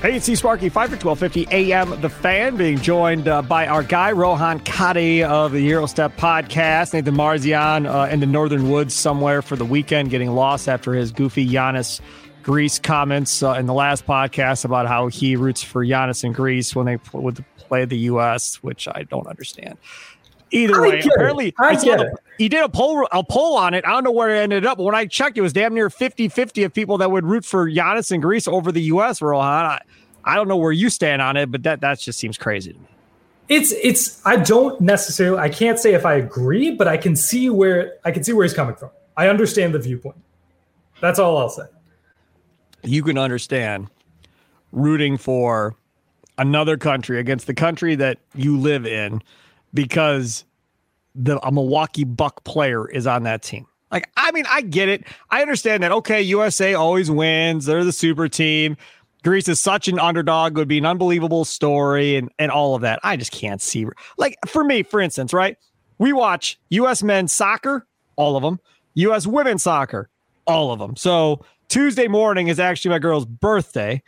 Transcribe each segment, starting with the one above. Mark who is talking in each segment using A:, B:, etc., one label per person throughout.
A: Hey, it's C Sparky, Fifer 1250 AM The Fan, being joined uh, by our guy, Rohan Katti of the Euro Step podcast. Nathan Marzion uh, in the Northern Woods somewhere for the weekend, getting lost after his goofy Giannis Greece comments uh, in the last podcast about how he roots for Giannis and Greece when they would play the U.S., which I don't understand. Either way, apparently a, he did a poll a poll on it. I don't know where it ended up, but when I checked, it was damn near 50-50 of people that would root for Giannis and Greece over the US, Rohan. I, I don't know where you stand on it, but that that just seems crazy to me.
B: It's it's I don't necessarily I can't say if I agree, but I can see where I can see where he's coming from. I understand the viewpoint. That's all I'll say.
A: You can understand rooting for another country against the country that you live in because the a Milwaukee Buck player is on that team. Like, I mean, I get it. I understand that. Okay, USA always wins. They're the super team. Greece is such an underdog. It would be an unbelievable story and, and all of that. I just can't see. Like, for me, for instance, right? We watch US men's soccer, all of them, US women's soccer, all of them. So Tuesday morning is actually my girl's birthday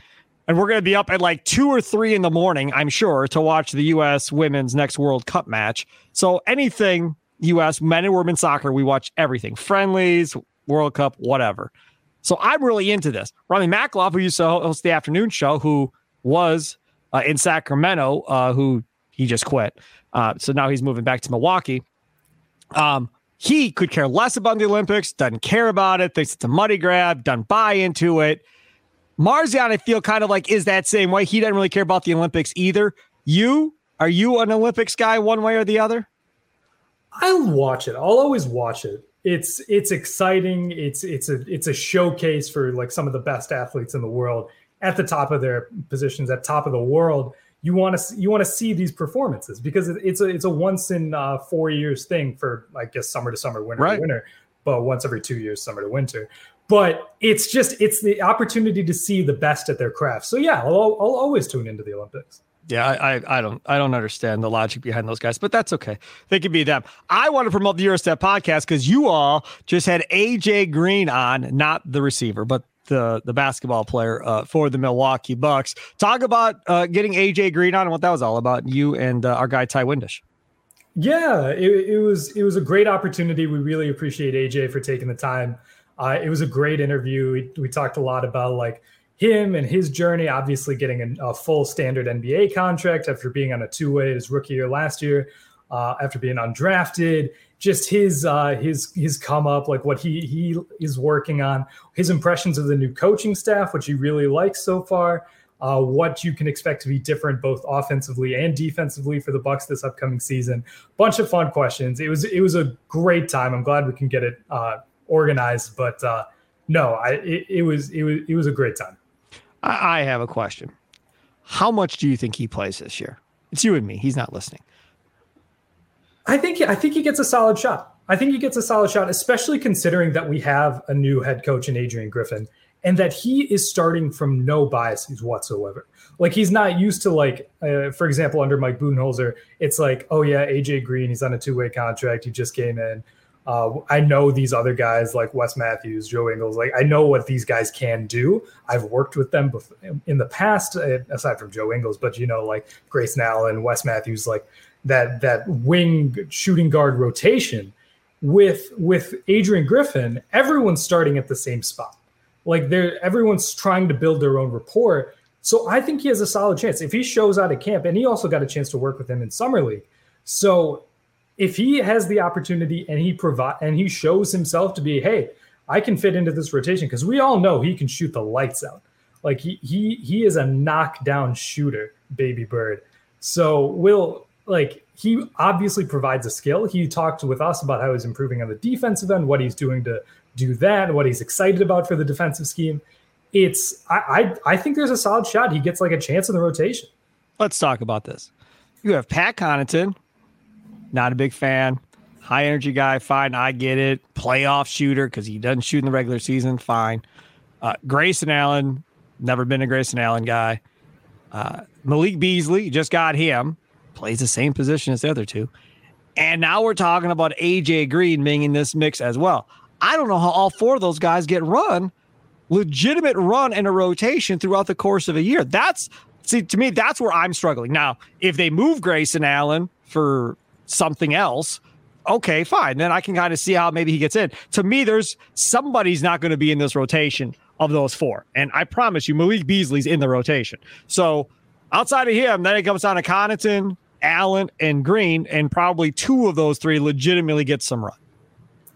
A: and we're going to be up at like two or three in the morning, I'm sure, to watch the U.S. women's next World Cup match. So anything U.S. men and women soccer, we watch everything friendlies, World Cup, whatever. So I'm really into this. Rami Makloff, who used to host the afternoon show, who was uh, in Sacramento, uh, who he just quit. Uh, so now he's moving back to Milwaukee. Um, he could care less about the Olympics, doesn't care about it, thinks it's a money grab, doesn't buy into it. Marzion, I feel kind of like is that same way. He doesn't really care about the Olympics either. You are you an Olympics guy one way or the other?
B: I'll watch it. I'll always watch it. It's it's exciting. It's it's a it's a showcase for like some of the best athletes in the world at the top of their positions, at top of the world. You want to you want to see these performances because it's a it's a once in uh, four years thing for I guess summer to summer, winter right. to winter, but once every two years, summer to winter but it's just it's the opportunity to see the best at their craft. So yeah, I'll, I'll always tune into the Olympics.
A: Yeah, I, I don't I don't understand the logic behind those guys, but that's okay. They can be them. I want to promote the Eurostep podcast because you all just had AJ Green on, not the receiver, but the the basketball player uh, for the Milwaukee Bucks. Talk about uh, getting AJ Green on and what that was all about. You and uh, our guy Ty Windish.
B: Yeah, it, it was it was a great opportunity. We really appreciate AJ for taking the time uh, it was a great interview. We, we, talked a lot about like him and his journey, obviously getting a, full standard NBA contract after being on a two way his rookie year last year, uh, after being undrafted. Just his uh, his his come up, like what he he is working on, his impressions of the new coaching staff, which he really likes so far. Uh, what you can expect to be different both offensively and defensively for the Bucks this upcoming season. Bunch of fun questions. It was it was a great time. I'm glad we can get it uh, organized. But uh, no, I it, it, was it was it was a great time.
A: I, I have a question. How much do you think he plays this year? It's you and me. He's not listening.
B: I think I think he gets a solid shot. I think he gets a solid shot, especially considering that we have a new head coach in Adrian Griffin and that he is starting from no biases whatsoever. Like he's not used to like, uh, for example, under Mike Budenholzer, it's like, oh yeah, AJ Green, he's on a two way contract, he just came in. Uh, I know these other guys like Wes Matthews, Joe Ingles. Like I know what these guys can do. I've worked with them in the past, uh, aside from Joe Ingles. But you know, like Grayson Allen, Wes Matthews, like that that wing shooting guard rotation with with Adrian Griffin. Everyone's starting at the same spot. Like they're everyone's trying to build their own rapport. So I think he has a solid chance if he shows out at camp, and he also got a chance to work with him in summer league So if he has the opportunity and he provide and he shows himself to be, hey, I can fit into this rotation because we all know he can shoot the lights out. Like he he he is a knockdown shooter, baby bird. So will like he obviously provides a skill. He talked with us about how he's improving on the defensive end, what he's doing to do that, what he's excited about for the defensive scheme. It's I I, I think there's a solid shot he gets like a chance in the rotation.
A: Let's talk about this. You have Pat Connaughton, not a big fan. High energy guy, fine. I get it. Playoff shooter because he doesn't shoot in the regular season, fine. Uh, Grayson Allen, never been a Grayson Allen guy. Uh, Malik Beasley, just got him, plays the same position as the other two. And now we're talking about AJ Green being in this mix as well. I don't know how all four of those guys get run, legitimate run in a rotation throughout the course of a year. That's see to me, that's where I'm struggling. Now, if they move Grayson Allen for something else, okay, fine. Then I can kind of see how maybe he gets in. To me, there's somebody's not going to be in this rotation of those four. And I promise you, Malik Beasley's in the rotation. So outside of him, then it comes down to Connaughton, Allen, and Green, and probably two of those three legitimately get some run.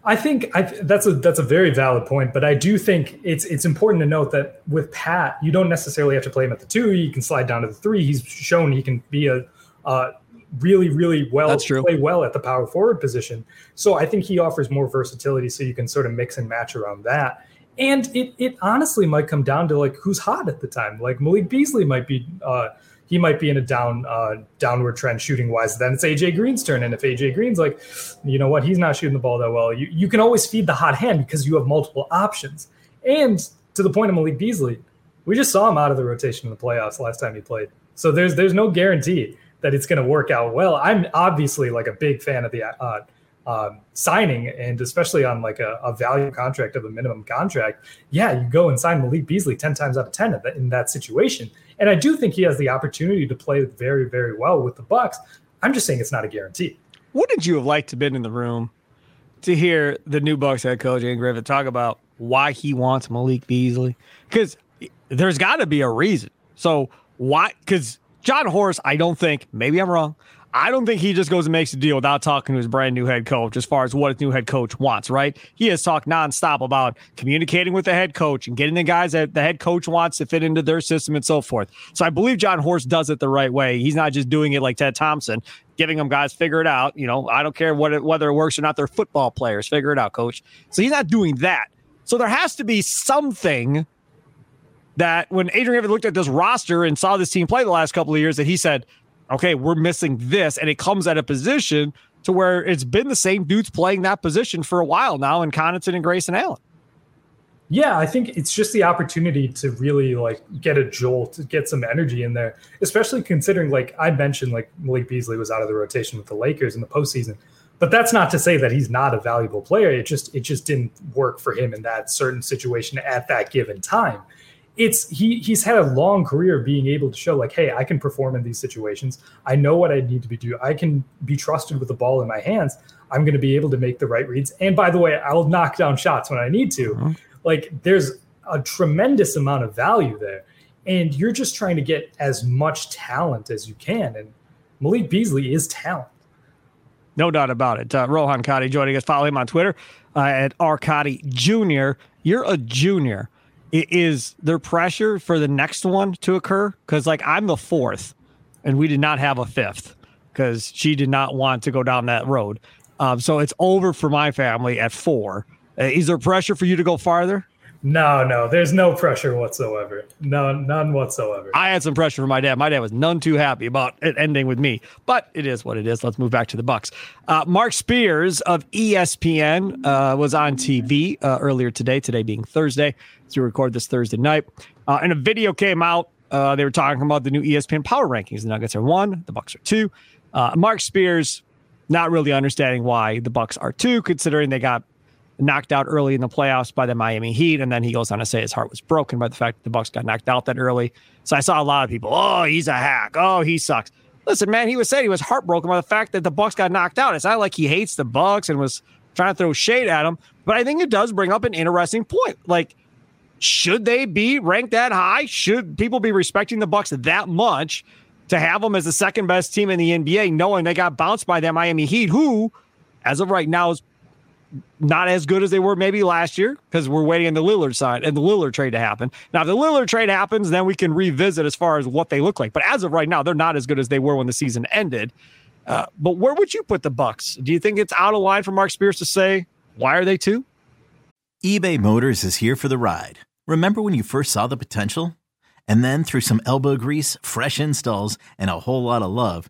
B: I think I, that's a that's a very valid point, but I do think it's it's important to note that with Pat, you don't necessarily have to play him at the two. You can slide down to the three. He's shown he can be a uh, really really well
A: that's true.
B: play well at the power forward position. So I think he offers more versatility, so you can sort of mix and match around that. And it it honestly might come down to like who's hot at the time. Like Malik Beasley might be uh, he might be in a down uh, downward trend shooting wise. Then it's AJ Green's turn, and if AJ Green's like, you know what, he's not shooting the ball that well. You you can always feed the hot hand because you have multiple options. And to the point of Malik Beasley, we just saw him out of the rotation in the playoffs last time he played. So there's there's no guarantee that it's going to work out well. I'm obviously like a big fan of the uh, um, signing, and especially on like a, a, value contract of a minimum contract, yeah, you go and sign Malik Beasley 10 times out of 10 in that situation. And I do think he has the opportunity to play very, very well with the Bucks. I'm just saying it's not a guarantee.
A: Wouldn't you have liked to been in the room to hear the new Bucks head coach Adrian Griffin talk about why he wants Malik Beasley? Because there's got to be a reason. So why? Because Jon Horst, I don't think, maybe I'm wrong. I don't think he just goes and makes a deal without talking to his brand new head coach as far as what his new head coach wants, right? He has talked nonstop about communicating with the head coach and getting the guys that the head coach wants to fit into their system and so forth. So I believe Jon Horst does it the right way. He's not just doing it like Ted Thompson, giving them guys figure it out. You know, I don't care what it, whether it works or not. They're football players. Figure it out, coach. So he's not doing that. So there has to be something that when Adrian Griffin looked at this roster and saw this team play the last couple of years, that he said, okay, we're missing this. And it comes at a position to where it's been the same dudes playing that position for a while now in Connaughton and Grayson Allen.
B: Yeah, I think it's just the opportunity to really like get a jolt, get some energy in there, especially considering like I mentioned, like Malik Beasley was out of the rotation with the Lakers in the postseason. But that's not to say that he's not a valuable player. It just it just didn't work for him in that certain situation at that given time it's he he's had a long career being able to show like hey i can perform in these situations. I know what i need to be doing i can be trusted with the ball in my hands. I'm going to be able to make the right reads. And by the way i'll knock down shots when i need to. Mm-hmm. like there's a tremendous amount of value there. And you're just trying to get as much talent as you can. And malik beasley is talent.
A: No doubt about it. Uh, rohan Katti joining us. Follow him on twitter uh, at arcadi junior. You're a junior is there pressure for the next one to occur? Because like I'm the fourth, and we did not have a fifth because she did not want to go down that road. Um, so it's over for my family at four. Uh, is there pressure for you to go farther?
B: No, no, there's no pressure whatsoever. No, none whatsoever.
A: I had some pressure from my dad. My dad was none too happy about it ending with me, but it is what it is. Let's move back to the Bucks. Uh, Marc Spears of ESPN uh, was on TV uh, earlier today. Today being Thursday, as we record this Thursday night, uh, and a video came out. Uh, they were talking about the new ESPN power rankings. The Nuggets are one, the Bucks are two. Uh, Marc Spears not really understanding why the Bucks are two, considering they got knocked out early in the playoffs by the Miami Heat, and then he goes on to say his heart was broken by the fact that the Bucks got knocked out that early. So I saw a lot of people, oh, he's a hack, oh, he sucks. Listen, man, he was saying he was heartbroken by the fact that the Bucks got knocked out. It's not like he hates the Bucks and was trying to throw shade at them, but I think it does bring up an interesting point. Like, should they be ranked that high? Should people be respecting the Bucks that much? to have them as the second best team in the NBA, knowing they got bounced by that Miami Heat, who, as of right now, is not as good as they were maybe last year because we're waiting on the Lillard side and the Lillard trade to happen. Now, if the Lillard trade happens, then we can revisit as far as what they look like. But as of right now, they're not as good as they were when the season ended. Uh, but where would you put the Bucks? Do you think it's out of line for Marc Spears to say why are they two?
C: eBay Motors is here for the ride. Remember when you first saw the potential? And then through some elbow grease, fresh installs, and a whole lot of love,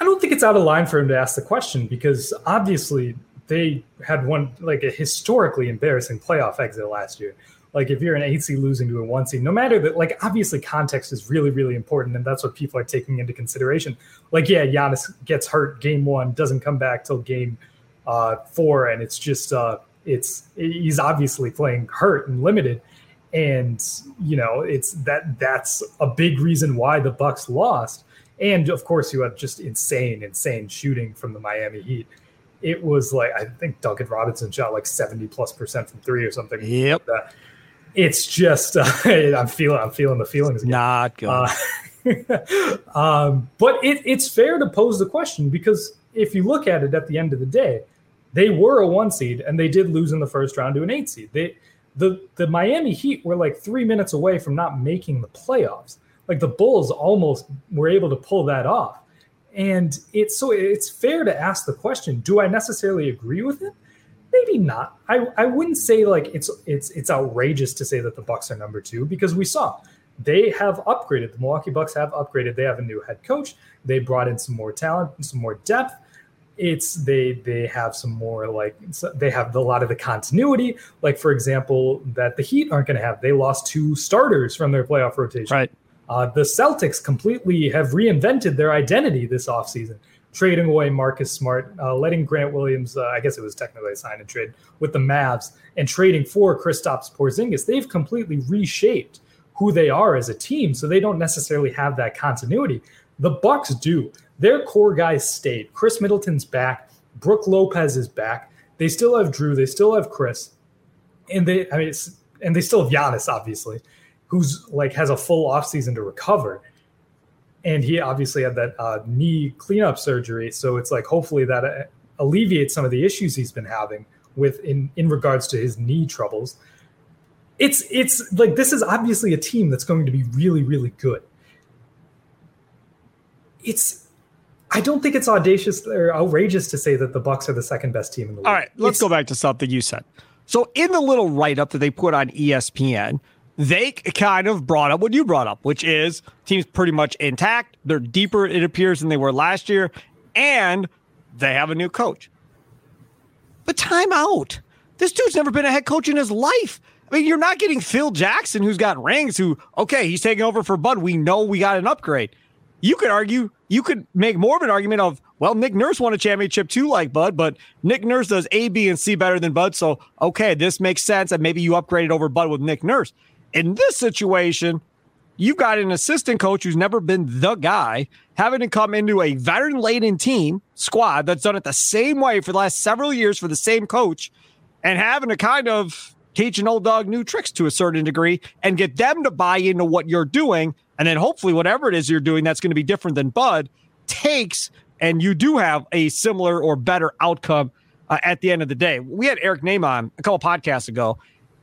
B: I don't think it's out of line for him to ask the question because obviously they had one like a historically embarrassing playoff exit last year. Like if you're an eight seed losing to a one seed, no matter that, like obviously context is really, really important, and that's what people are taking into consideration. Like, yeah, Giannis gets hurt game one, doesn't come back till game uh, four, and it's just uh, it's he's obviously playing hurt and limited, and you know it's that that's a big reason why the Bucks lost. And of course, you had just insane, insane shooting from the Miami Heat. It was like I think Duncan Robinson shot like seventy plus percent from three or something.
A: Yep.
B: Like it's just uh, I'm feeling I'm feeling the feelings. Again.
A: Not good.
B: Uh, um, but it, it's fair to pose the question because if you look at it at the end of the day, they were a one seed and they did lose in the first round to an eight seed. They the the Miami Heat were like three minutes away from not making the playoffs like the Bulls almost were able to pull that off. And it's so it's fair to ask the question, do I necessarily agree with it? Maybe not. I, I wouldn't say like it's it's it's outrageous to say that the Bucks are number two because we saw they have upgraded. The Milwaukee Bucks have upgraded. They have a new head coach. They brought in some more talent, some more depth. It's they they have some more like they have a lot of the continuity. Like for example, that the Heat aren't going to have. They lost two starters from their playoff rotation.
A: Right.
B: Uh, the Celtics completely have reinvented their identity this offseason, trading away Marcus Smart, uh, letting Grant Williams, uh, I guess it was technically a sign and trade with the Mavs, and trading for Kristaps Porzingis. They've completely reshaped who they are as a team, so they don't necessarily have that continuity. The Bucks do. Their core guys stayed. Khris Middleton's back. Brook Lopez is back. They still have Drew. They still have Khris, and they I mean, and they still have Giannis, obviously who's like has a full offseason to recover. And he obviously had that uh, knee cleanup surgery. So it's like hopefully that uh, alleviates some of the issues he's been having with in, in regards to his knee troubles. It's it's like this is obviously a team that's going to be really, really good. It's I don't think it's audacious or outrageous to say that the Bucks are the second best team in the league.
A: All right, let's
B: it's,
A: go back to something you said. So in the little write-up that they put on ESPN, they kind of brought up what you brought up, which is team's pretty much intact. They're deeper, it appears, than they were last year, and they have a new coach. But time out. This dude's never been a head coach in his life. I mean, you're not getting Phil Jackson, who's got rings, who, okay, he's taking over for Bud. We know we got an upgrade. You could argue, you could make more of an argument of, well, Nick Nurse won a championship too, like Bud, but Nick Nurse does A, B, and C better than Bud. So, okay, this makes sense. And maybe you upgraded over Bud with Nick Nurse. In this situation, you've got an assistant coach who's never been the guy having to come into a veteran laden team squad that's done it the same way for the last several years for the same coach and having to kind of teach an old dog new tricks to a certain degree and get them to buy into what you're doing. And then hopefully, whatever it is you're doing that's going to be different than Bud takes, and you do have a similar or better outcome uh, at the end of the day. We had Eric Nehm on a couple podcasts ago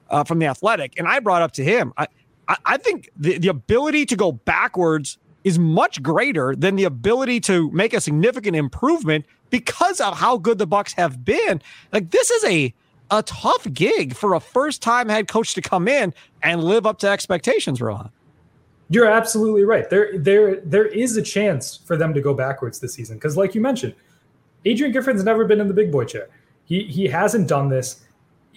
A: uh, from The Athletic, and I brought up to him, I, I, I think the, the ability to go backwards is much greater than the ability to make a significant improvement because of how good the Bucks have been. Like this is a a tough gig for a first time head coach to come in and live up to expectations, Rohan.
B: You're absolutely right. There, there, there is a chance for them to go backwards this season because, like you mentioned, Adrian Griffin's never been in the big boy chair. He he hasn't done this.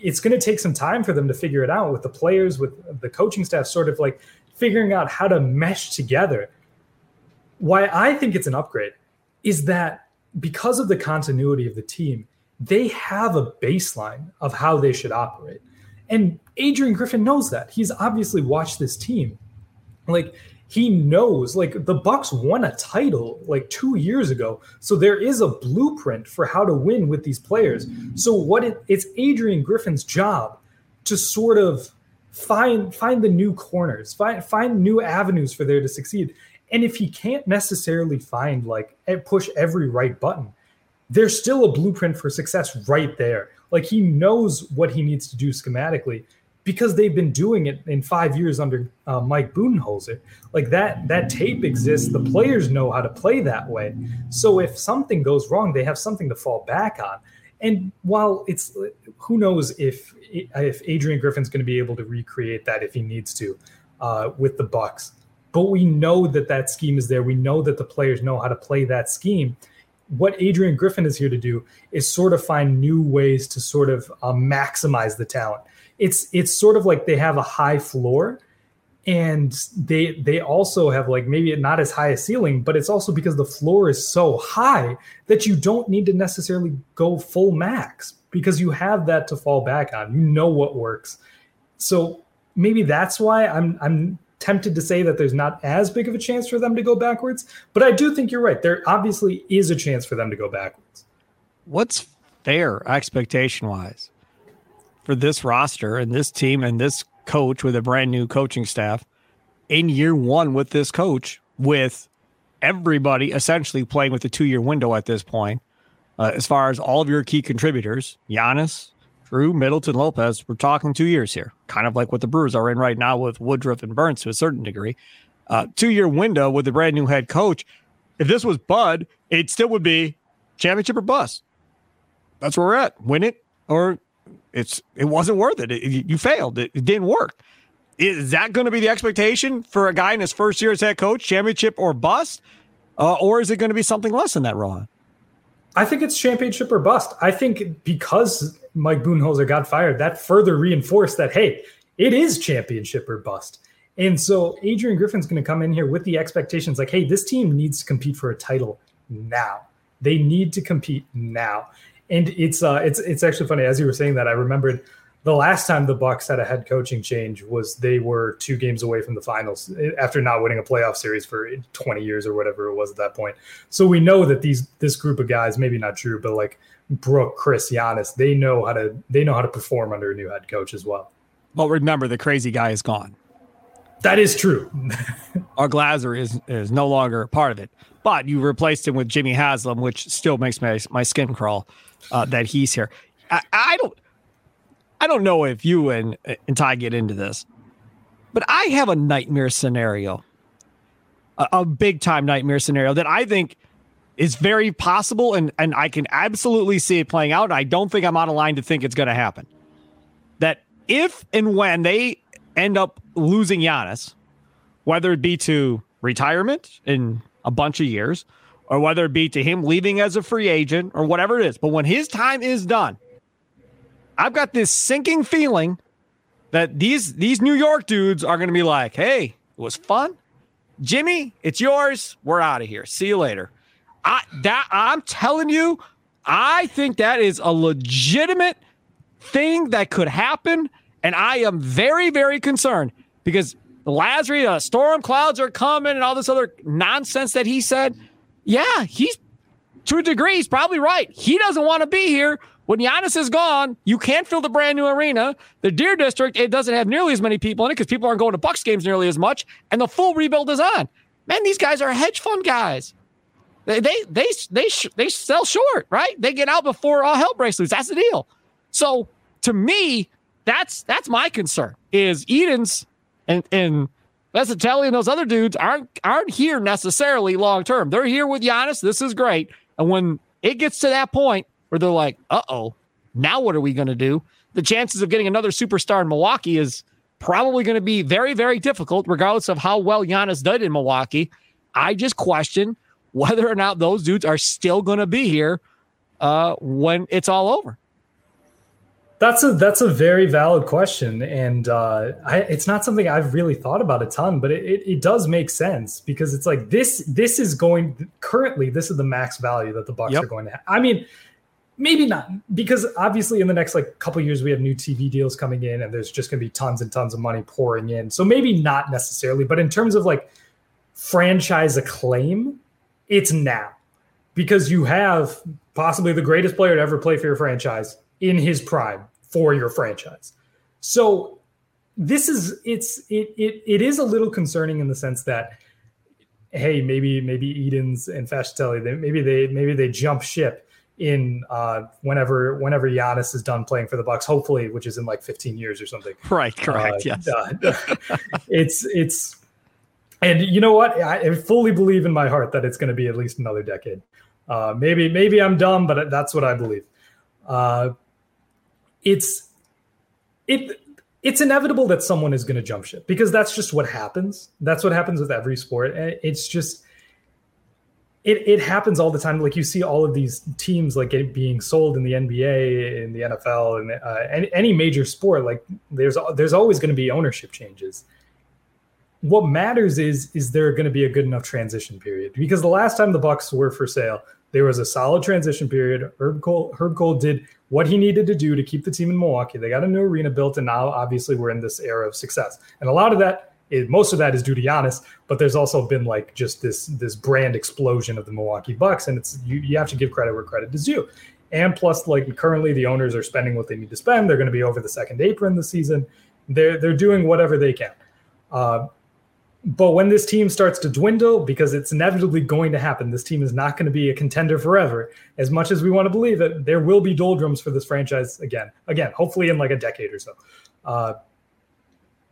B: It's going to take some time for them to figure it out with the players, with the coaching staff, sort of like figuring out how to mesh together. Why I think it's an upgrade is that because of the continuity of the team, they have a baseline of how they should operate. And Adrian Griffin knows that. He's obviously watched this team. Like he knows like the Bucks won a title like 2 years ago. So there is a blueprint for how to win with these players. So what it, it's Adrian Griffin's job to sort of find find the new corners, find find new avenues for there to succeed. And if he can't necessarily find like push every right button, there's still a blueprint for success right there. Like he knows what he needs to do schematically because they've been doing it in five years under uh, Mike Budenholzer. Like that, that tape exists. The players know how to play that way. So if something goes wrong, they have something to fall back on. And while it's who knows if if Adrian Griffin's going to be able to recreate that if he needs to uh, with the Bucks, but we know that that scheme is there. We know that the players know how to play that scheme what Adrian Griffin is here to do is sort of find new ways to sort of uh, maximize the talent. It's it's sort of like they have a high floor, and they they also have like maybe not as high a ceiling, but it's also because the floor is so high that you don't need to necessarily go full max because you have that to fall back on. You know what works, so maybe that's why I'm I'm tempted to say that there's not as big of a chance for them to go backwards, but I do think you're right. There obviously is a chance for them to go backwards.
A: What's fair expectation wise for this roster and this team and this coach with a brand new coaching staff in year one with this coach, with everybody essentially playing with a two year window at this point, uh, as far as all of your key contributors, Giannis, Drew, Middleton, Lopez, we're talking two years here, kind of like what the Brewers are in right now with Woodruff and Burns to a certain degree. Uh, two year window with a brand new head coach. If this was Bud, it still would be championship or bust. That's where we're at. Win it or it's it wasn't worth it. it you failed. It, it didn't work. Is that going to be the expectation for a guy in his first year as head coach, championship or bust? Uh, or is it going to be something less than that, Ron?
B: I think it's championship or bust. I think because Mike Budenholzer got fired, that further reinforced that, hey, it is championship or bust. And so Adrian Griffin's going to come in here with the expectations like, hey, this team needs to compete for a title now. They need to compete now. And it's uh it's it's actually funny as you were saying that I remembered the last time the Bucks had a head coaching change was they were two games away from the finals after not winning a playoff series for 20 years or whatever it was at that point. So we know that these this group of guys, maybe not true, but like Brook, Khris, Giannis, they know how to they know how to perform under a new head coach as well.
A: But remember, the crazy guy is gone.
B: That is true.
A: Our Glazer is is no longer a part of it, but you replaced him with Jimmy Haslam, which still makes my my skin crawl uh, that he's here. I, I don't I don't know if you and and Ty get into this, but I have a nightmare scenario, a, a big time nightmare scenario that I think is very possible, and and I can absolutely see it playing out. I don't think I'm out of line to think it's going to happen. That if and when they end up losing Giannis, whether it be to retirement in a bunch of years, or whether it be to him leaving as a free agent, or whatever it is, but when his time is done I've got this sinking feeling that these these New York dudes are going to be like, "Hey, it was fun, Jimmy. It's yours. We're out of here. See you later." I that I'm telling you, I think that is a legitimate thing that could happen, and I am very very concerned because Lasry, uh, storm clouds are coming, and all this other nonsense that he said. Yeah, he's to a degree, he's probably right. He doesn't want to be here When Giannis is gone, you can't fill the brand new arena. The Deer District, it doesn't have nearly as many people in it because people aren't going to Bucks games nearly as much, and the full rebuild is on. Man, these guys are hedge fund guys. They they they they, they sell short, right? They get out before all hell breaks loose. That's the deal. So to me, that's that's my concern. Is Edens and and Fascitelli and those other dudes aren't aren't here necessarily long term. They're here with Giannis. This is great. And when it gets to that point where they're like, uh oh, now what are we going to do? The chances of getting another superstar in Milwaukee is probably going to be very, very difficult, regardless of how well Giannis did in Milwaukee. I just question whether or not those dudes are still going to be here uh, when it's all over.
B: That's a that's a very valid question, and uh, I, it's not something I've really thought about a ton, but it, it, it, does make sense because it's like this this is going currently this is the max value that the Bucks yep. are going to have. I mean, maybe not because obviously in the next like couple years we have new TV deals coming in, and there's just going to be tons and tons of money pouring in. So maybe not necessarily, but in terms of like franchise acclaim, it's now because you have possibly the greatest player to ever play for your franchise in his prime for your franchise. So this is it's it it it is a little concerning in the sense that hey maybe maybe Edens and Fascitelli they, maybe they maybe they jump ship in uh, whenever whenever Giannis is done playing for the Bucks, hopefully, which is in like 15 years or something.
A: Right, correct. Uh, yes,
B: uh, it's it's, and you know what? I fully believe in my heart that it's going to be at least another decade. Uh, maybe maybe I'm dumb, but that's what I believe. It's it it's inevitable that someone is going to jump ship because that's just what happens. That's what happens with every sport. It's just it it happens all the time. Like you see all of these teams like being sold in the NBA, in the NFL, and uh, any, any major sport. Like there's there's always going to be ownership changes. What matters is is there going to be a good enough transition period? Because the last time the Bucks were for sale, there was a solid transition period. Herb Kohl, Herb Kohl did what he needed to do to keep the team in Milwaukee. They got a new arena built, and now obviously we're in this era of success. And a lot of that, is, most of that is due to Giannis, but there's also been like just this this brand explosion of the Milwaukee Bucks, and it's you, you have to give credit where credit is due. And plus, like currently, the owners are spending what they need to spend. They're going to be over the second apron this season. They're they're doing whatever they can. Uh, but when this team starts to dwindle, because it's inevitably going to happen, this team is not going to be a contender forever. As much as we want to believe it, there will be doldrums for this franchise again. Again, hopefully in like a decade or so. Uh,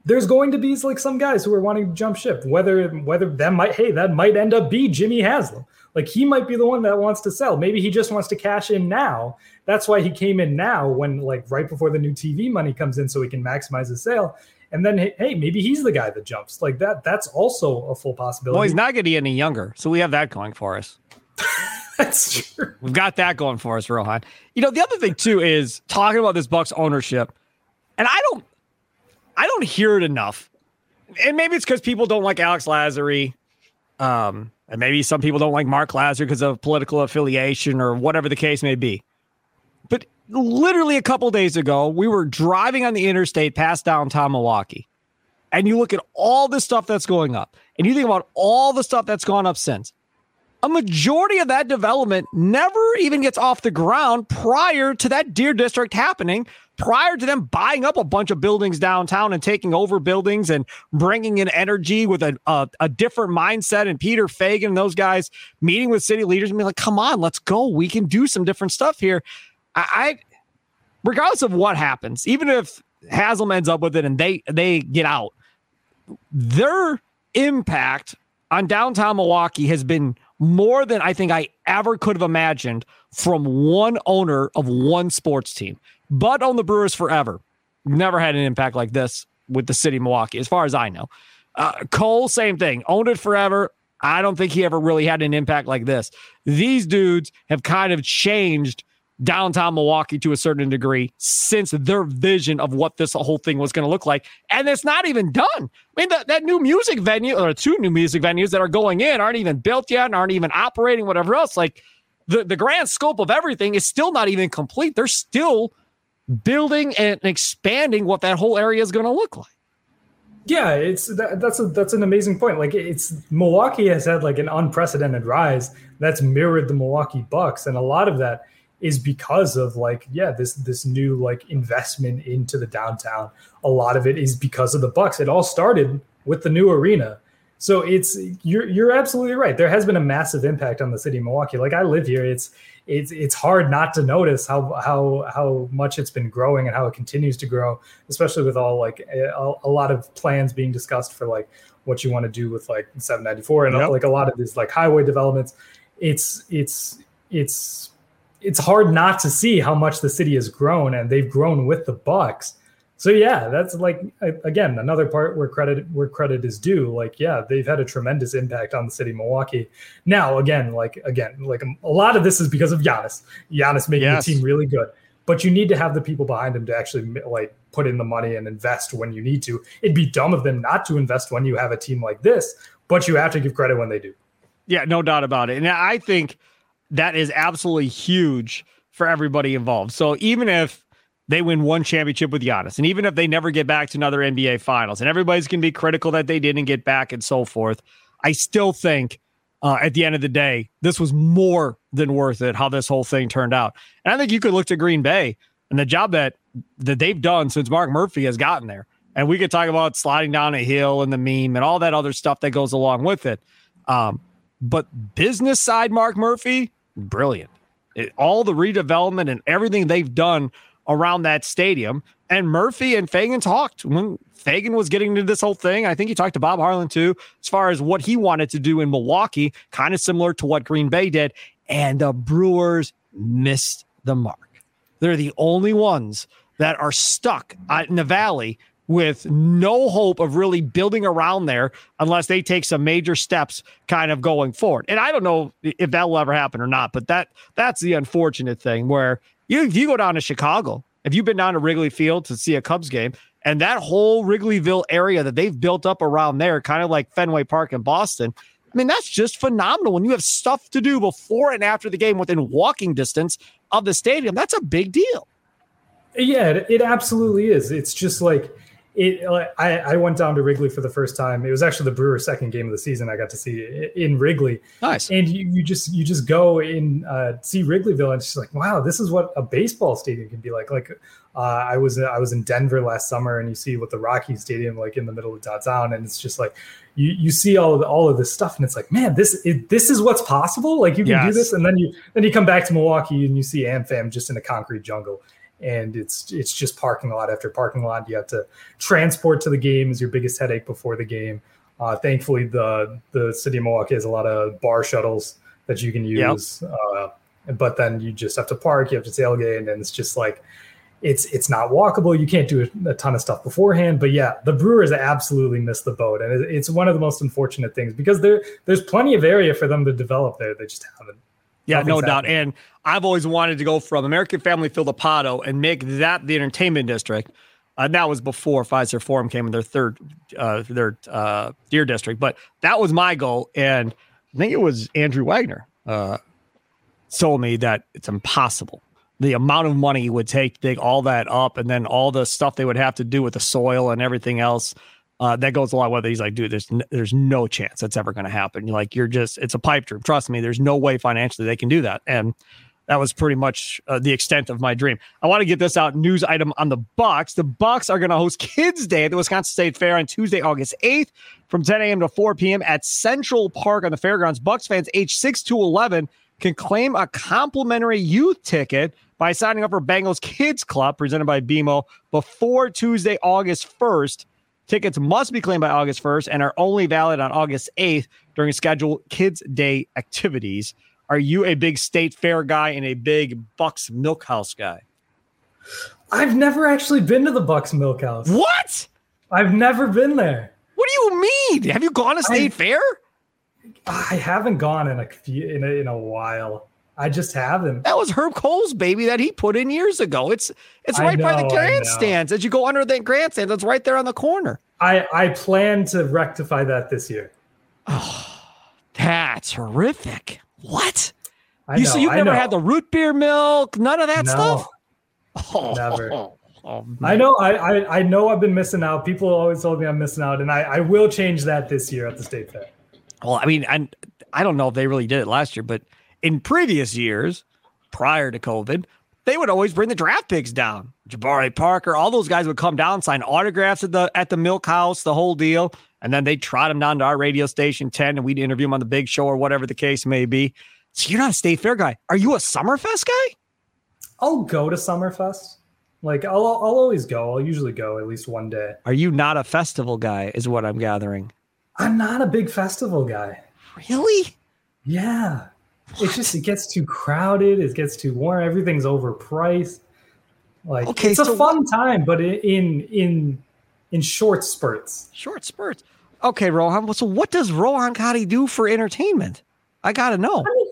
B: there's going to be like some guys who are wanting to jump ship. Whether whether that might hey that might end up be Jimmy Haslam. Like he might be the one that wants to sell. Maybe he just wants to cash in now. That's why he came in now when like right before the new TV money comes in, so he can maximize his sale and then hey, maybe he's the guy that jumps like that. That's also a full possibility.
A: Well, he's not going to getting any younger, so we have that going for us.
B: that's true.
A: We've got that going for us, Rohan. You know, the other thing too is talking about this Bucks ownership, and I don't, I don't hear it enough, and maybe it's because people don't like Alex Lasry. Um, and maybe some people don't like Marc Lasry because of political affiliation or whatever the case may be. Literally a couple days ago, we were driving on the interstate past downtown Milwaukee. And you look at all the stuff that's going up, and you think about all the stuff that's gone up since. A majority of that development never even gets off the ground prior to that Deer District happening, prior to them buying up a bunch of buildings downtown and taking over buildings and bringing in energy with a, a, a different mindset. And Peter Feigin and those guys meeting with city leaders and be like, come on, let's go. We can do some different stuff here. I, I regardless of what happens, even if Haslam ends up with it and they they get out, their impact on downtown Milwaukee has been more than I think I ever could have imagined from one owner of one sports team. But on the Brewers forever. Never had an impact like this with the city of Milwaukee, as far as I know. Uh, Kohl, same thing. Owned it forever. I don't think he ever really had an impact like this. These dudes have kind of changed downtown Milwaukee to a certain degree since their vision of what this whole thing was going to look like. And it's not even done. I mean, that, that new music venue or two new music venues that are going in aren't even built yet and aren't even operating, whatever else. Like the, the grand scope of everything is still not even complete. They're still building and expanding what that whole area is going to look like.
B: Yeah, it's that, that's a that's an amazing point. Like it's Milwaukee has had like an unprecedented rise that's mirrored the Milwaukee Bucks, and a lot of that is because of like yeah this this new like investment into the downtown. A lot of it is because of the bucks. It all started with the new arena. So it's you're you're absolutely right. There has been a massive impact on the city of milwaukee. Like i live here. It's it's it's hard not to notice how how how much it's been growing and how it continues to grow especially with all like a, a lot of plans being discussed for like what you want to do with like 794 and yep. like a lot of these like highway developments. It's it's it's it's hard not to see how much the city has grown and they've grown with the bucks. So yeah that's like again another part where credit where credit is due. Like yeah they've had a tremendous impact on the city of milwaukee. Now again like again like a lot of this is because of Giannis. Giannis making yes. the team really good. But you need to have the people behind him to actually like put in the money and invest when you need to. It'd be dumb of them not to invest when you have a team like this but you have to give credit when they do.
A: Yeah no doubt about it. And i think that is absolutely huge for everybody involved so even if they win one championship with Giannis. And even if they never get back to another NBA finals, and everybody's going to be critical that they didn't get back and so forth, I still think uh, at the end of the day, this was more than worth it how this whole thing turned out. And I think you could look to Green Bay and the job that, that they've done since Mark Murphy has gotten there. And we could talk about sliding down a hill and the meme and all that other stuff that goes along with it. Um, but business side, Mark Murphy, brilliant. It, all the redevelopment and everything they've done around that stadium. And Murphy and Feigin talked when Feigin was getting into this whole thing. I think he talked to Bob Harlan too, as far as what he wanted to do in Milwaukee, kind of similar to what Green Bay did. And the Brewers missed the mark. They're the only ones that are stuck in the valley with no hope of really building around there unless they take some major steps kind of going forward. And I don't know if that will ever happen or not, but that that's the unfortunate thing where you if you go down to Chicago, if you've been down to Wrigley Field to see a Cubs game, and that whole Wrigleyville area that they've built up around there, kind of like Fenway Park in Boston. I mean, that's just phenomenal. When you have stuff to do before and after the game within walking distance of the stadium, that's a big deal.
B: Yeah, it, it absolutely is. It's just like it, I, I went down to Wrigley for the first time. It was actually the Brewers' second game of the season. I got to see in Wrigley.
A: Nice.
B: And you, you just you just go and uh, see Wrigleyville, and it's just like, wow, this is what a baseball stadium can be like. Like uh, I was I was in Denver last summer, and you see what the Rocky Stadium like in the middle of downtown, and it's just like you you see all of the, all of this stuff, and it's like, man, this it, this is what's possible. Like you can yes. do this, and then you then you come back to Milwaukee and you see AmFam just in a concrete jungle and it's it's just parking lot after parking lot. You have to transport to the game is your biggest headache before the game. Uh, thankfully, the the city of Milwaukee has a lot of bar shuttles that you can use, yep. uh, but then you just have to park. You have to tailgate, and it's just like it's it's not walkable. You can't do a, a ton of stuff beforehand. But yeah, the Brewers absolutely missed the boat, and it, it's one of the most unfortunate things because there there's plenty of area for them to develop there. They just haven't.
A: Yeah, no doubt. And I've always wanted to go from American Family Field to Pato and make that the entertainment district. Uh, that was before Fiserv Forum came in their third, uh, their uh, Deer district. But that was my goal, and I think it was Andrew Wagner uh, told me that it's impossible. The amount of money it would take to dig all that up, and then all the stuff they would have to do with the soil and everything else. Uh, that goes a lot with it. He's like, dude, there's n- there's no chance that's ever going to happen. You're like, you're just, it's a pipe dream. Trust me, there's no way financially they can do that. And that was pretty much uh, the extent of my dream. I want to get this out news item on the Bucks. The Bucks are going to host Kids Day at the Wisconsin State Fair on Tuesday, August 8th from 10 a.m. to 4 p.m. at Central Park on the fairgrounds. Bucks fans age 6 to 11 can claim a complimentary youth ticket by signing up for Bengals Kids Club presented by BMO before Tuesday, August 1st. Tickets must be claimed by August 1st and are only valid on August 8th during scheduled Kids Day activities. Are you a big state fair guy and a big Bucks Milk House guy?
B: I've never actually been to the Bucks Milk House.
A: What?
B: I've never been there.
A: What do you mean? Have you gone to state I, fair?
B: I haven't gone in a few, in a, in a while. I just haven't.
A: That was Herb Kohl's baby that he put in years ago. It's it's right know, by the grandstands. As you go under the grandstand, it's right there on the corner.
B: I I plan to rectify that this year.
A: Oh, that's horrific. What? I you know, so you've never had the root beer milk, none of that no, stuff?
B: Oh, never. Oh, oh I know I, I I know I've been missing out. People always told me I'm missing out, and I, I will change that this year at the state fair.
A: Well, I mean, I I don't know if they really did it last year, but in previous years, prior to COVID, they would always bring the draft picks down. Jabari Parker, all those guys would come down, sign autographs at the at the Milk House, the whole deal, and then they'd trot them down to our radio station 10 and we'd interview them on the big show or whatever the case may be. So you're not a state fair guy. Are you a Summerfest guy?
B: I'll go to Summerfest. Like I'll I'll always go. I'll usually go at least one day.
A: Are you not a festival guy? Is what I'm gathering.
B: I'm not a big festival guy.
A: Really?
B: Yeah. It just it gets too crowded. It gets too warm. Everything's overpriced. Like okay, it's so a fun what, time, but in in in short spurts.
A: Short spurts. Okay, Rohan. So what does Rohan Katti do for entertainment? I gotta know. I mean,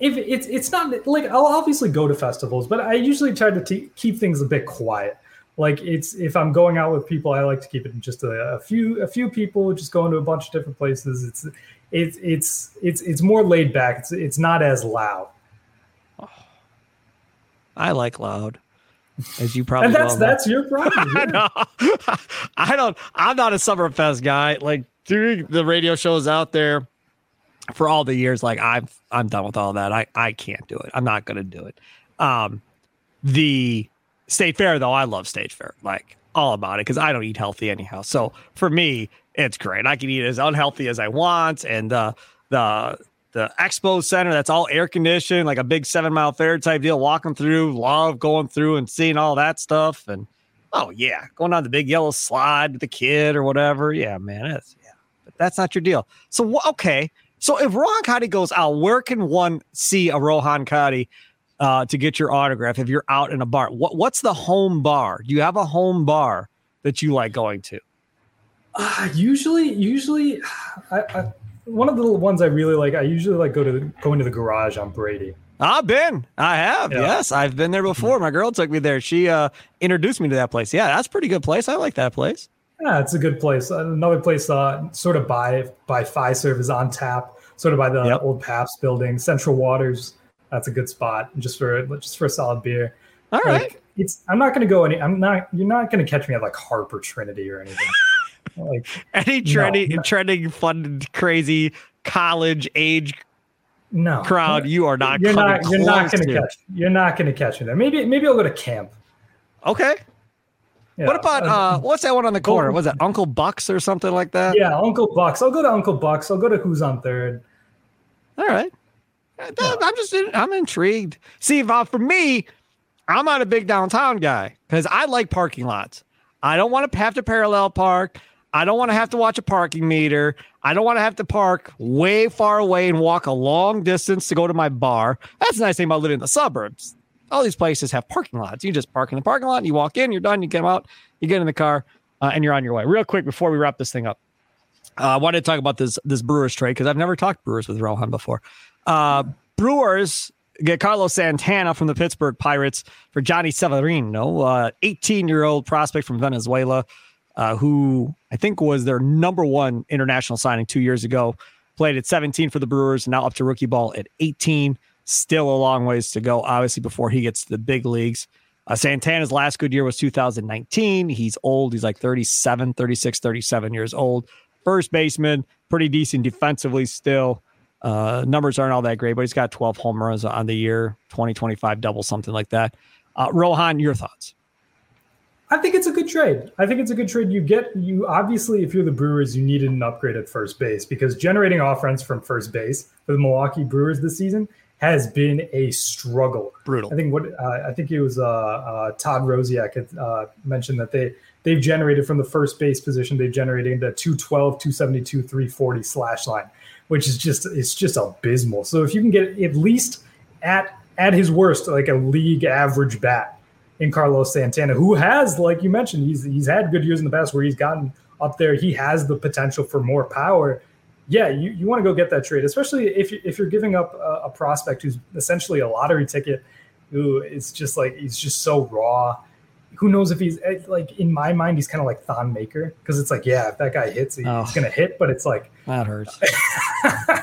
B: if it's it's not like I'll obviously go to festivals, but I usually try to t- keep things a bit quiet. Like it's if I'm going out with people, I like to keep it just a, a few a few people, just going to a bunch of different places. It's it's it's it's it's more laid back. It's it's not as loud. Oh,
A: I like loud as you probably
B: and that's
A: well
B: that's your problem.
A: Yeah. I don't. I'm not a Summerfest guy. Like doing the radio shows out there for all the years. Like I'm I'm done with all that. I I can't do it. I'm not gonna do it. Um, the state fair though, I love state fair. Like all about it because I don't eat healthy anyhow. So for me, it's great. I can eat as unhealthy as I want, and the the the expo center that's all air conditioned, like a big seven mile fair type deal. Walking through, love going through and seeing all that stuff. And oh yeah, going on the big yellow slide with the kid or whatever. Yeah, man, it's yeah. But that's not your deal. So okay, so if Rohan Katti goes out, where can one see a Rohan Katti uh, to get your autograph if you're out in a bar? What what's the home bar? Do you have a home bar that you like going to?
B: Uh, usually, usually, I, I one of the ones I really like. I usually like go to go into the garage on Brady.
A: I've been. I have. Yeah. Yes, I've been there before. My girl took me there. She uh, introduced me to that place. Yeah, that's a pretty good place. I like that place.
B: Yeah, it's a good place. Another place, uh, sort of by by Fiserv is on tap, sort of by the yep. old Pabst building. Central Waters, that's a good spot, just for just for a solid beer.
A: All right.
B: Like, it's. I'm not going to go any. I'm not. You're not going to catch me at like Harper Trinity or anything.
A: Like any trending, no, trending, fun, crazy college age
B: no
A: crowd, you are not.
B: You're not. You're not going to catch. You're not going to catch me there. Maybe. Maybe I'll go to camp.
A: Okay. Yeah. What about uh, uh, what's that one on the corner? Was it Uncle Bucks or something like that?
B: Yeah, Uncle Bucks. I'll go to Uncle Bucks. I'll go to Who's on Third.
A: All right. Yeah. I'm just I'm intrigued. See, uh, for me, I'm not a big downtown guy because I like parking lots. I don't want to have to parallel park. I don't want to have to watch a parking meter. I don't want to have to park way far away and walk a long distance to go to my bar. That's the nice thing about living in the suburbs. All these places have parking lots. You just park in the parking lot, and you walk in, you're done, you come out, you get in the car, uh, and you're on your way. Real quick before we wrap this thing up, uh, I wanted to talk about this this Brewers trade because I've never talked Brewers with Rohan before. Uh, Brewers get Carlos Santana from the Pittsburgh Pirates for Jhonny Severino, 18 year old prospect from Venezuela uh, who I think was their number one international signing two years ago. Played at 17 for the Brewers, now up to rookie ball at 18. Still a long ways to go, obviously, before he gets to the big leagues. Uh, Santana's last good year was 2019. He's old. He's like 37, 36, 37 years old. First baseman, pretty decent defensively still. Uh, numbers aren't all that great, but he's got 12 home runs on the year, 20, 25 double, something like that. Uh, Rohan, your thoughts?
B: I think it's a good trade. I think it's a good trade. You get you obviously if you're the Brewers, you needed an upgrade at first base because generating offense from first base for the Milwaukee Brewers this season has been a struggle.
A: Brutal.
B: I think what uh, I think it was uh, uh, Todd Rosiak had uh, mentioned that they they've generated from the first base position they've generated the 212, 272, 340 slash line, which is just it's just abysmal. So if you can get at least at at his worst like a league average bat in Carlos Santana, who has, like you mentioned, he's he's had good years in the past where he's gotten up there. He has the potential for more power. Yeah, you, you want to go get that trade, especially if you, if you're giving up a, a prospect who's essentially a lottery ticket, who is just like he's just so raw who knows if he's eh, like in my mind he's kind of like Thon Maker because it's like yeah if that guy hits he's oh, gonna hit but it's like
A: that hurts.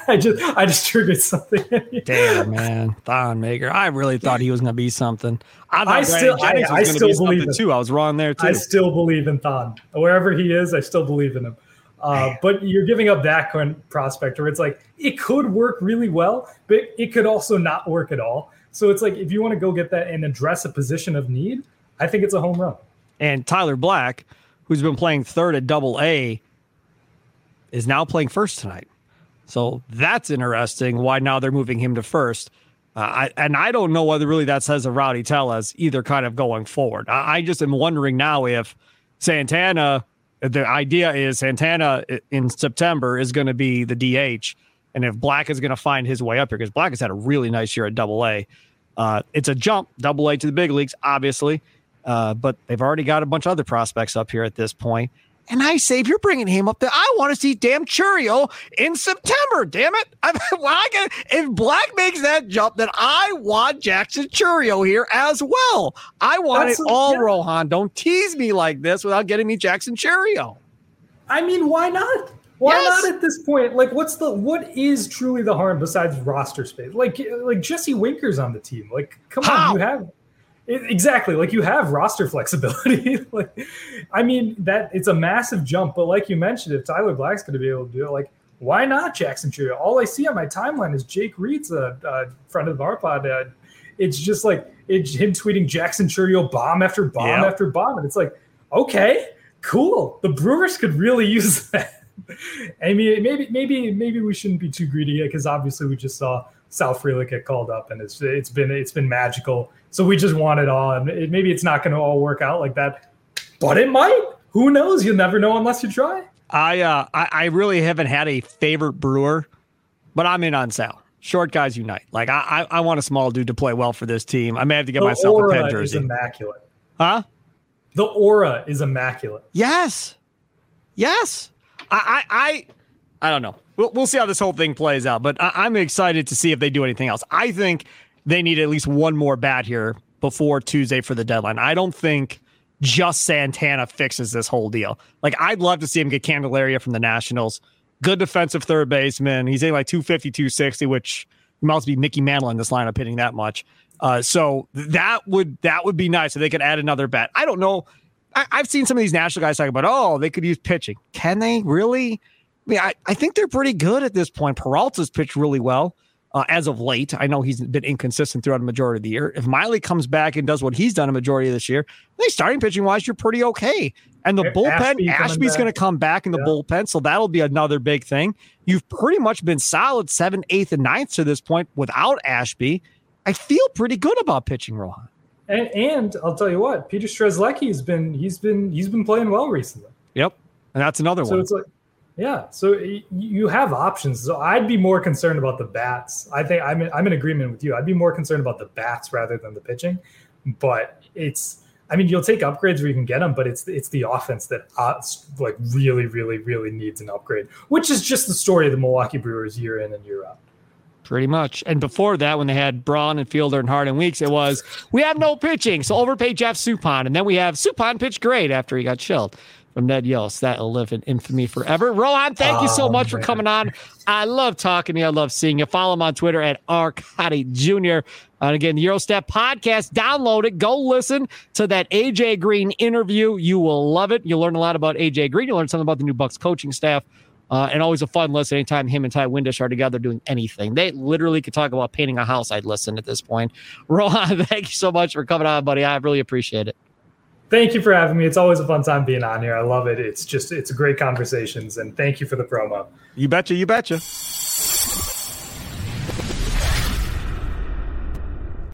B: I just I just triggered something.
A: Damn man, Thon Maker. I really thought he was gonna be something.
B: I, I still I, I still believe
A: it too. I was wrong there too.
B: I still believe in Thon wherever he is. I still believe in him. Uh, but you're giving up that kind prospect where it's like it could work really well, but it could also not work at all So it's like if you want to go get that and address a position of need, I think it's a home run.
A: And Tyler Black, who's been playing third at double A, is now playing first tonight. So that's interesting. Why now they're moving him to first. Uh, I, and I don't know whether really that says a Rowdy Tellez either kind of going forward. I, I just am wondering now if Santana, the idea is Santana in September is going to be the DH. And if Black is going to find his way up here, because Black has had a really nice year at double A, uh, it's a jump, double A to the big leagues, obviously. Uh, but they've already got a bunch of other prospects up here at this point. And I say, if you're bringing him up there, I want to see damn Chourio in September. Damn it! I mean, well, I get, if Black makes that jump, then I want Jackson Chourio here as well. I want That's it all, yeah. Rohan. Don't tease me like this without getting me Jackson Chourio.
B: I mean, why not? Why yes. not at this point? Like, what's the what is truly the harm besides roster space? Like, like Jesse Winker's on the team. Like, come How? on, you have exactly like you have roster flexibility like i mean that it's a massive jump but like you mentioned if tyler black's going to be able to do it like why not jackson Chourio? all i see on my timeline is jake reed's a, a friend of our pod uh, it's just like it's him tweeting jackson Chourio bomb after bomb yep. after bomb and it's like okay cool the brewers could really use that i mean maybe maybe maybe we shouldn't be too greedy because obviously we just saw Sal Frelick get called up, and it's it's been it's been magical. So we just want it all, and it, maybe it's not going to all work out like that, but it might. Who knows? You'll never know unless you try.
A: I uh I, I really haven't had a favorite brewer, but I'm in on Sal. Short guys unite. Like I, I, I want a small dude to play well for this team. I may have to get the myself a pen jersey.
B: Is immaculate.
A: Huh?
B: The aura is immaculate.
A: Yes. Yes. I I I, I don't know we'll, we'll see how this whole thing plays out. But I, I'm excited to see if they do anything else. I think they need at least one more bat here before Tuesday for the deadline. I don't think just Santana fixes this whole deal. Like I'd love to see him get Candelario from the Nationals. Good defensive third baseman. He's in like 250, 260, which must be Mickey Mantle in this lineup hitting that much. Uh, so that would that would be nice if they could add another bat. I don't know. I, have seen some of these national guys talk about, oh, they could use pitching. Can they really? I mean, I, I think they're pretty good at this point. Peralta's pitched really well uh, as of late. I know he's been inconsistent throughout a majority of the year. If Miley comes back and does what he's done a majority of this year, I think starting pitching wise, you're pretty okay. And the bullpen, Ashby Ashby's going to come back in the yeah. bullpen, so that'll be another big thing. You've pretty much been solid seventh, eighth, and ninth to this point without Ashby. I feel pretty good about pitching, Rohan.
B: And, and I'll tell you what, Peter Strzelecki's been he's been he's been playing well recently.
A: Yep, and that's another
B: so
A: one.
B: So it's like yeah, so you have options. So I'd be more concerned about the bats. I think I'm in, I'm in agreement with you. I'd be more concerned about the bats rather than the pitching. But it's, I mean, you'll take upgrades where you can get them, but it's it's the offense that uh, like really, really, really needs an upgrade, which is just the story of the Milwaukee Brewers year in and year out.
A: Pretty much. And before that, when they had Braun and Fielder and Hart and Weeks, it was we have no pitching, so overpay Jeff Suppan, and then we have Suppan pitch great after he got chilled from Ned Yost. That'll live in infamy forever. Rohan, thank you so oh, much man. for coming on. I love talking to you. I love seeing you. Follow him on Twitter at Arcadi Jr. And again, the Eurostep podcast, download it. Go listen to that AJ Green interview. You will love it. You'll learn a lot about AJ Green. You'll learn something about the new Bucks coaching staff. Uh, and always a fun listen anytime him and Ty Windish are together doing anything. They literally could talk about painting a house. I'd listen at this point. Rohan, thank you so much for coming on, buddy. I really appreciate it.
B: Thank you for having me. It's always a fun time being on here. I love it. It's just it's great conversations, and thank you for the promo.
A: You betcha. You betcha.